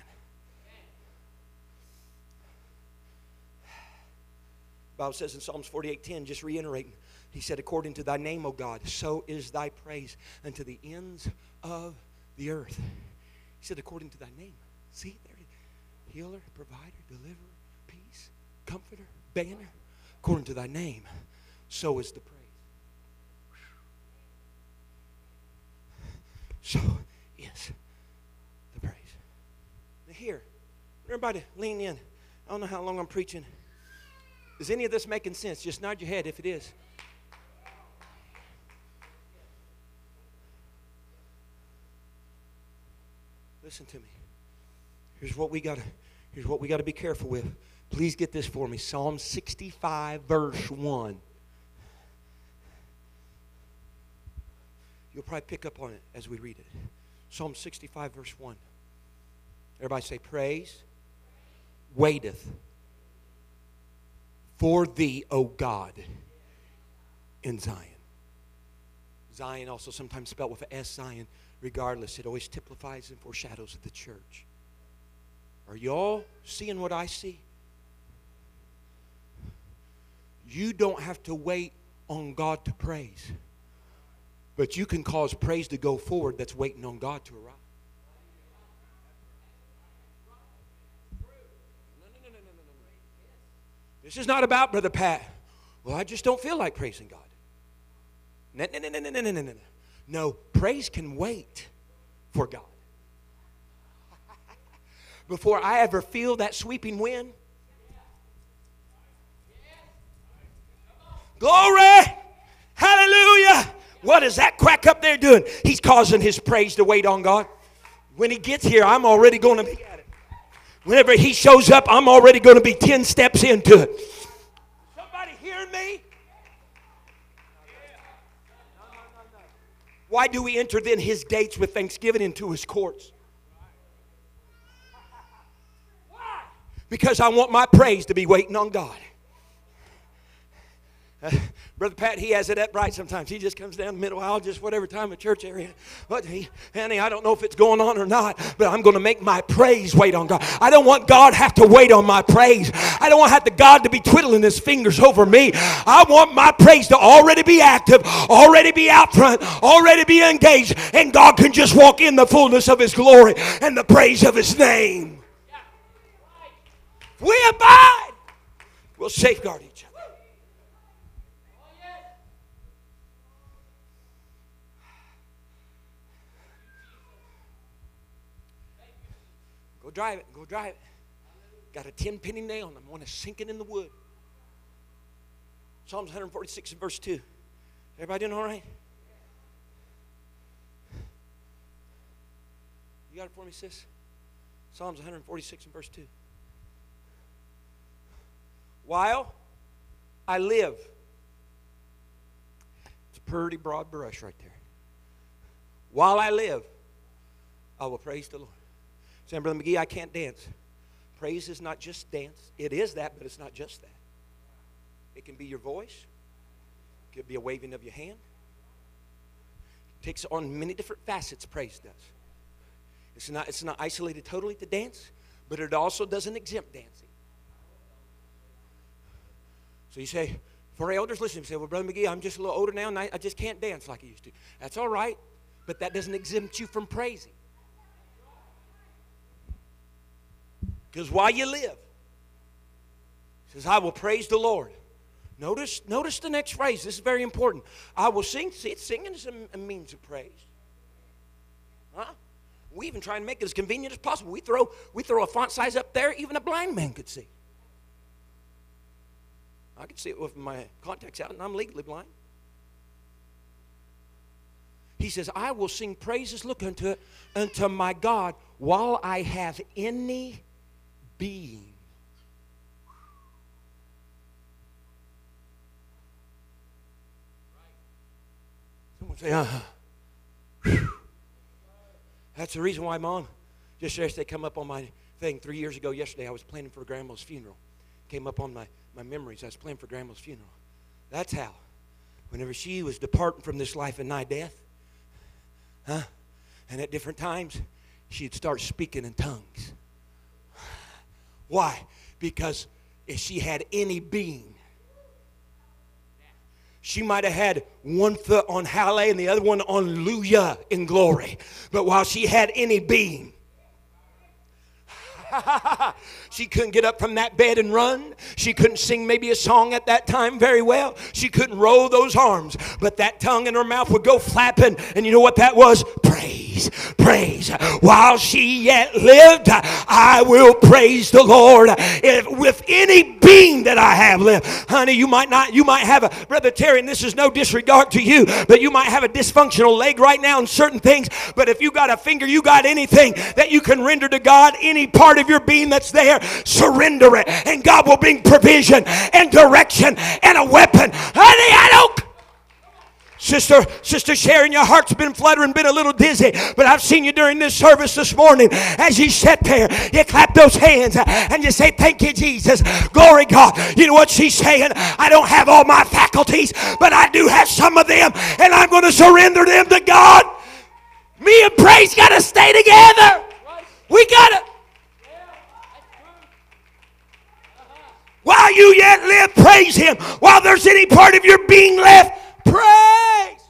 Bible says in Psalms 48:10, just reiterating, he said, according to thy name, O God, so is thy praise unto the ends of the earth. He said, according to thy name. See, there, healer, provider, deliverer, peace. comforter, banner, according to thy name, so is the praise. So is the praise. Now here, everybody lean in. I don't know how long I'm preaching. Is any of this making sense? Just nod your head if it is. Listen to me. Here's what we got to here's what we got to be careful with. Please get this for me. Psalm 65 verse 1. You'll probably pick up on it as we read it. Psalm 65 verse 1. Everybody say praise waiteth for thee, O God, in Zion. Zion also sometimes spelled with an S, Sion. Regardless, it always typifies and foreshadows the church. Are y'all seeing what I see? You don't have to wait on God to praise, but you can cause praise to go forward that's waiting on God to arrive. This is not about Brother Pat. Well, I just don't feel like praising God. No, no, no, no, no, no, no, no. No, praise can wait for God. Before I ever feel that sweeping wind, glory, hallelujah. What is that crack up there doing? He's causing his praise to wait on God. When he gets here, I'm already going to be at it. Whenever he shows up, I'm already going to be 10 steps into it. Somebody hearing me? Why do we enter then his gates with thanksgiving into his courts? Why? Because I want my praise to be waiting on God. (laughs) Brother Pat, he has it up right sometimes. He just comes down the middle aisle, just whatever time of church area. But he, honey, I don't know if it's going on or not, but I'm going to make my praise wait on God. I don't want God have to wait on my praise. I don't want have the God to be twiddling his fingers over me. I want my praise to already be active, already be out front, already be engaged, and God can just walk in the fullness of his glory and the praise of his name. We abide. We'll safeguard each other. Go drive it. Go drive it. Got a 10 penny nail and I'm going to sink it in the wood. Psalms 146 and verse 2. Everybody doing all right? You got it for me, sis? Psalms 146 and verse 2. While I live, it's a pretty broad brush right there. While I live, I will praise the Lord. Saying, Brother McGee, I can't dance. Praise is not just dance. It is that, but it's not just that. It can be your voice. It could be a waving of your hand. It takes on many different facets, praise does. It's not, it's not isolated totally to dance, but it also doesn't exempt dancing. So you say, for elders, listen, you say, well, Brother McGee, I'm just a little older now and I, I just can't dance like I used to. That's all right, but that doesn't exempt you from praising. Because while you live, says, I will praise the Lord. Notice, notice the next phrase. This is very important. I will sing. See, singing is a, means of praise. Huh? We even try and make it as convenient as possible. We throw, we throw a font size up there, even a blind man could see. I could see it with my contacts out, and I'm legally blind. He says, I will sing praises, look unto unto my God while I have any being. Someone say, uh huh. That's the reason why, Mom, just yesterday come up on my thing. Three years ago, yesterday, I was planning for Grandma's funeral. Came up on my, my memories. I was planning for Grandma's funeral. That's how. Whenever she was departing from this life and nigh death, huh? And at different times, she'd start speaking in tongues. Why? Because if she had any being, she might have had one foot on Halle and the other one on Luya in glory. But while she had any being, (laughs) she couldn't get up from that bed and run. She couldn't sing maybe a song at that time very well. She couldn't roll those arms. But that tongue in her mouth would go flapping. And you know what that was? Praise, praise. While she yet lived, I will praise the Lord. If, with any being that I have left. Honey, you might not, you might have a, Brother Terry, and this is no disregard to you, but you might have a dysfunctional leg right now in certain things. But if you got a finger, you got anything that you can render to God, any part of your being that's there, surrender it. And God will bring provision and direction and a weapon. Honey, I don't Sister, Sister Sharon, your heart's been fluttering, been a little dizzy, but I've seen you during this service this morning. As you sat there, you clap those hands and you say, Thank you, Jesus. Glory God. You know what she's saying? I don't have all my faculties, but I do have some of them, and I'm going to surrender them to God. Me and praise got to stay together. We got to. While you yet live, praise Him. While there's any part of your being left, praise.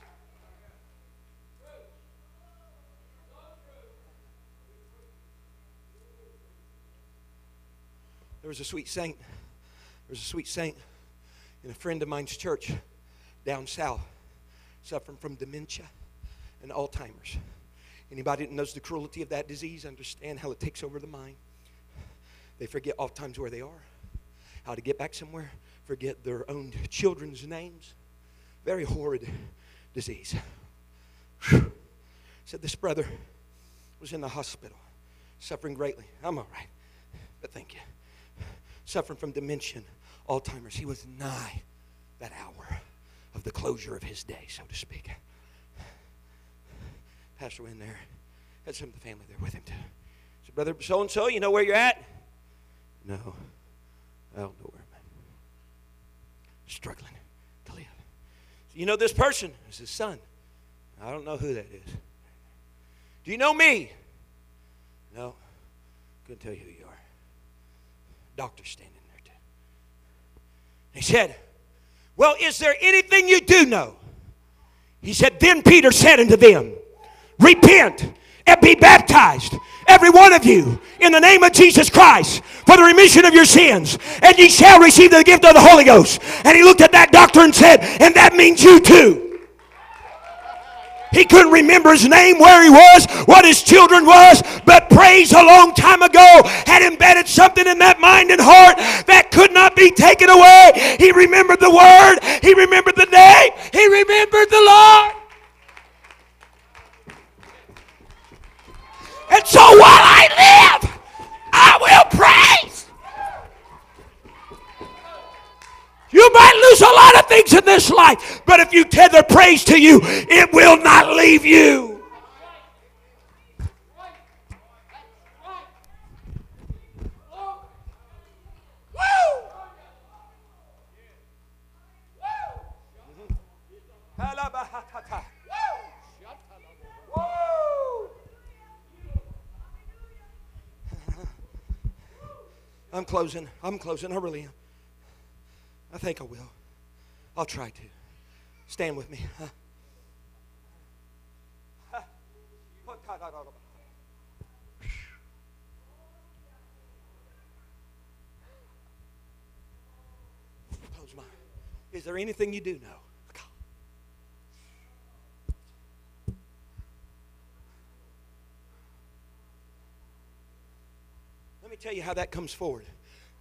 There was a sweet saint. There was a sweet saint in a friend of mine's church down south suffering from dementia and Alzheimer's. Anybody that knows the cruelty of that disease understand how it takes over the mind. They forget oftentimes where they are, how to get back somewhere, forget their own children's names. Very horrid disease. Said this brother was in the hospital, suffering greatly. I'm all right, but thank you. Suffering from dementia, Alzheimer's. He was nigh that hour of the closure of his day, so to speak. Pastor went there, had some of the family there with him too. Said, Brother so and so, you know where you're at? No, At. Struggling to live. You know this person? It's his son. I don't know who that is. Do you know me? No. Couldn't tell you who you are. Doctor standing there too. He said, Well, is there anything you do know? He said, Then Peter said unto them, Repent and be baptized, every one of you, in the name of Jesus Christ, for the remission of your sins, and ye shall receive the gift of the Holy Ghost. And he looked at that doctor and said, And that means you too. He couldn't remember his name, where he was, what his children was, but praise a long time ago had embedded something in that mind and heart that could not be taken away. He remembered the word, he remembered the name, he remembered the Lord. And so while I live, I will praise. You might lose a lot of things in this life, but if you tether praise to you, it will not leave you. Woo! Woo! I'm closing. I'm closing. I really am. I think I will. I'll try to. Stand with me. Close my. Is there anything you do know? Tell you how that comes forward.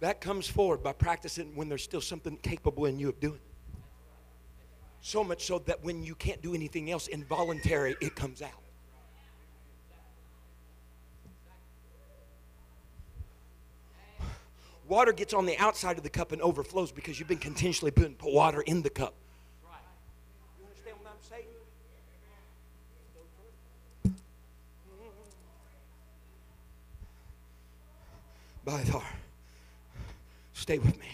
That comes forward by practicing when there's still something capable in you of doing. So much so that when you can't do anything else involuntary, it comes out. Water gets on the outside of the cup and overflows because you've been continuously putting water in the cup. You understand what I'm saying? By far. Stay with me.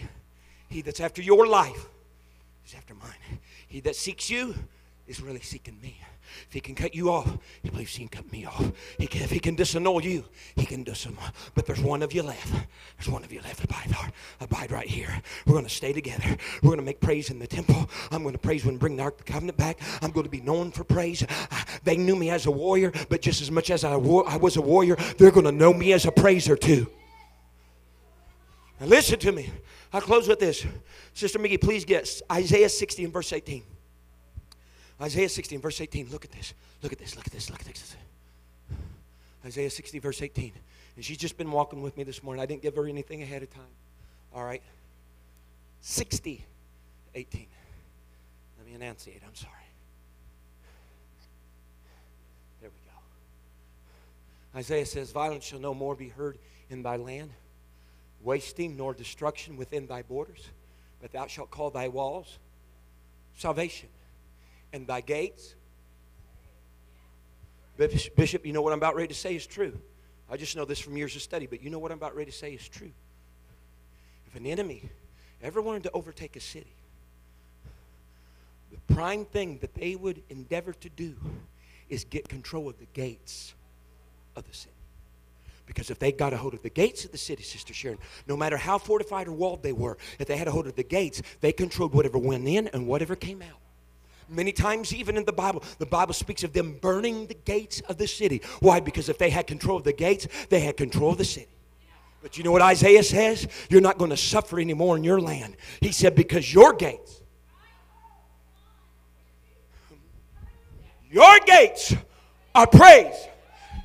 He that's after your life is after mine. He that seeks you is really seeking me. If he can cut you off, he believes he can cut me off. He can, if he can disannul you, he can disannul. But there's one of you left. There's one of you left. Abide, abide right here. We're going to stay together. We're going to make praise in the temple. I'm going to praise when bring the Ark of the Covenant back. I'm going to be known for praise. They knew me as a warrior, but just as much as I, war, I was a warrior, they're going to know me as a praiser too. Now listen to me. I'll close with this. Sister Mickey, please get Isaiah 60 and verse 18. Isaiah 60 and verse 18. Look at this. Look at this. Look at this. Look at this. Isaiah 60, verse 18. And she's just been walking with me this morning. I didn't give her anything ahead of time. All right. 60, 18. Let me enunciate. I'm sorry. There we go. Isaiah says, Violence shall no more be heard in thy land, wasting nor destruction within thy borders, but thou shalt call thy walls salvation, and thy gates Bishop, you know what I'm about ready to say is true. I just know this from years of study, but you know what I'm about ready to say is true. If an enemy ever wanted to overtake a city, the prime thing that they would endeavor to do is get control of the gates of the city. Because if they got a hold of the gates of the city, Sister Sharon, no matter how fortified or walled they were, if they had a hold of the gates, they controlled whatever went in and whatever came out. Many times, even in the Bible, the Bible speaks of them burning the gates of the city. Why? Because if they had control of the gates, they had control of the city. But you know what Isaiah says? You're not going to suffer anymore in your land. He said, because your gates, your gates are praise.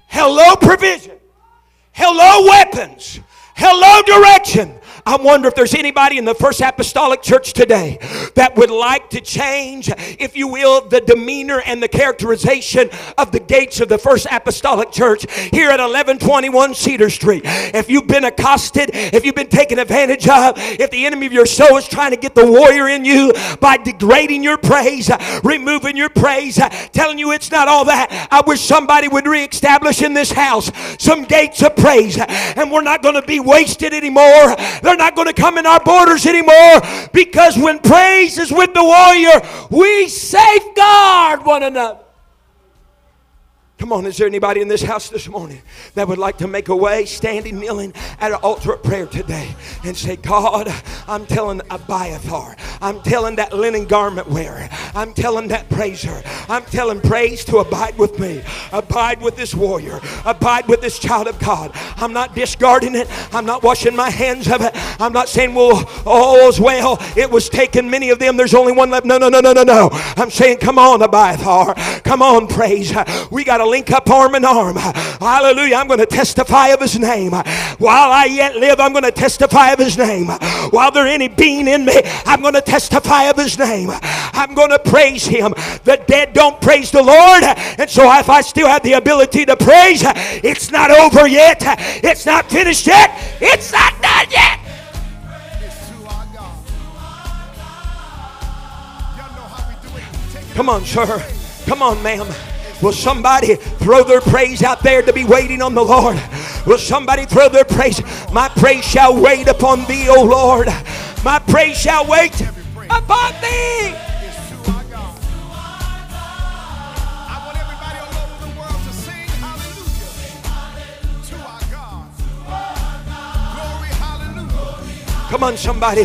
Hello, provision. Hello, weapons. Hello, direction. I wonder if there's anybody in the First Apostolic Church today that would like to change, if you will, the demeanor and the characterization of the gates of the First Apostolic Church here at 1121 Cedar Street. If you've been accosted, if you've been taken advantage of, if the enemy of your soul is trying to get the warrior in you by degrading your praise, removing your praise, telling you it's not all that, I wish somebody would reestablish in this house some gates of praise, and we're not going to be wasted anymore. They're not going to come in our borders anymore because when praise is with the warrior, we safeguard one another. Come on, is there anybody in this house this morning that would like to make a way, standing, kneeling at an altar of prayer today and say, God, I'm telling Abiathar, I'm telling that linen garment wearer, I'm telling that praiser, I'm telling praise to abide with me, abide with this warrior, abide with this child of God. I'm not discarding it, I'm not washing my hands of it, I'm not saying, well, all's well, it was taken, many of them, there's only one left. No, no, no, no, no, no. I'm saying, come on, Abiathar, come on, praise. We got to link up arm in arm. Hallelujah. I'm going to testify of his name. While I yet live, I'm going to testify of his name. While there any being in me, I'm going to testify of his name. I'm going to praise him. The dead don't praise the Lord. And so if I still have the ability to praise, it's not over yet. It's not finished yet. It's not done yet. Come on, sir. Come on, ma'am. Will somebody throw their praise out there to be waiting on the Lord? Will somebody throw their praise? My praise shall wait upon thee, O Lord. My praise shall wait upon thee. Come on, somebody.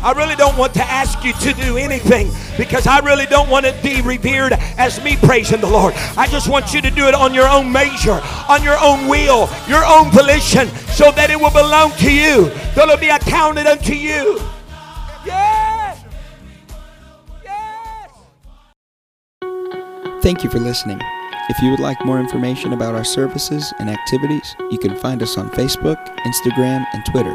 I really don't want to ask you to do anything because I really don't want it to be revered as me praising the Lord. I just want you to do it on your own measure, on your own will, your own volition, so that it will belong to you, that it will be accounted unto you. Yes! Yes! Thank you for listening. If you would like more information about our services and activities, you can find us on Facebook, Instagram, and Twitter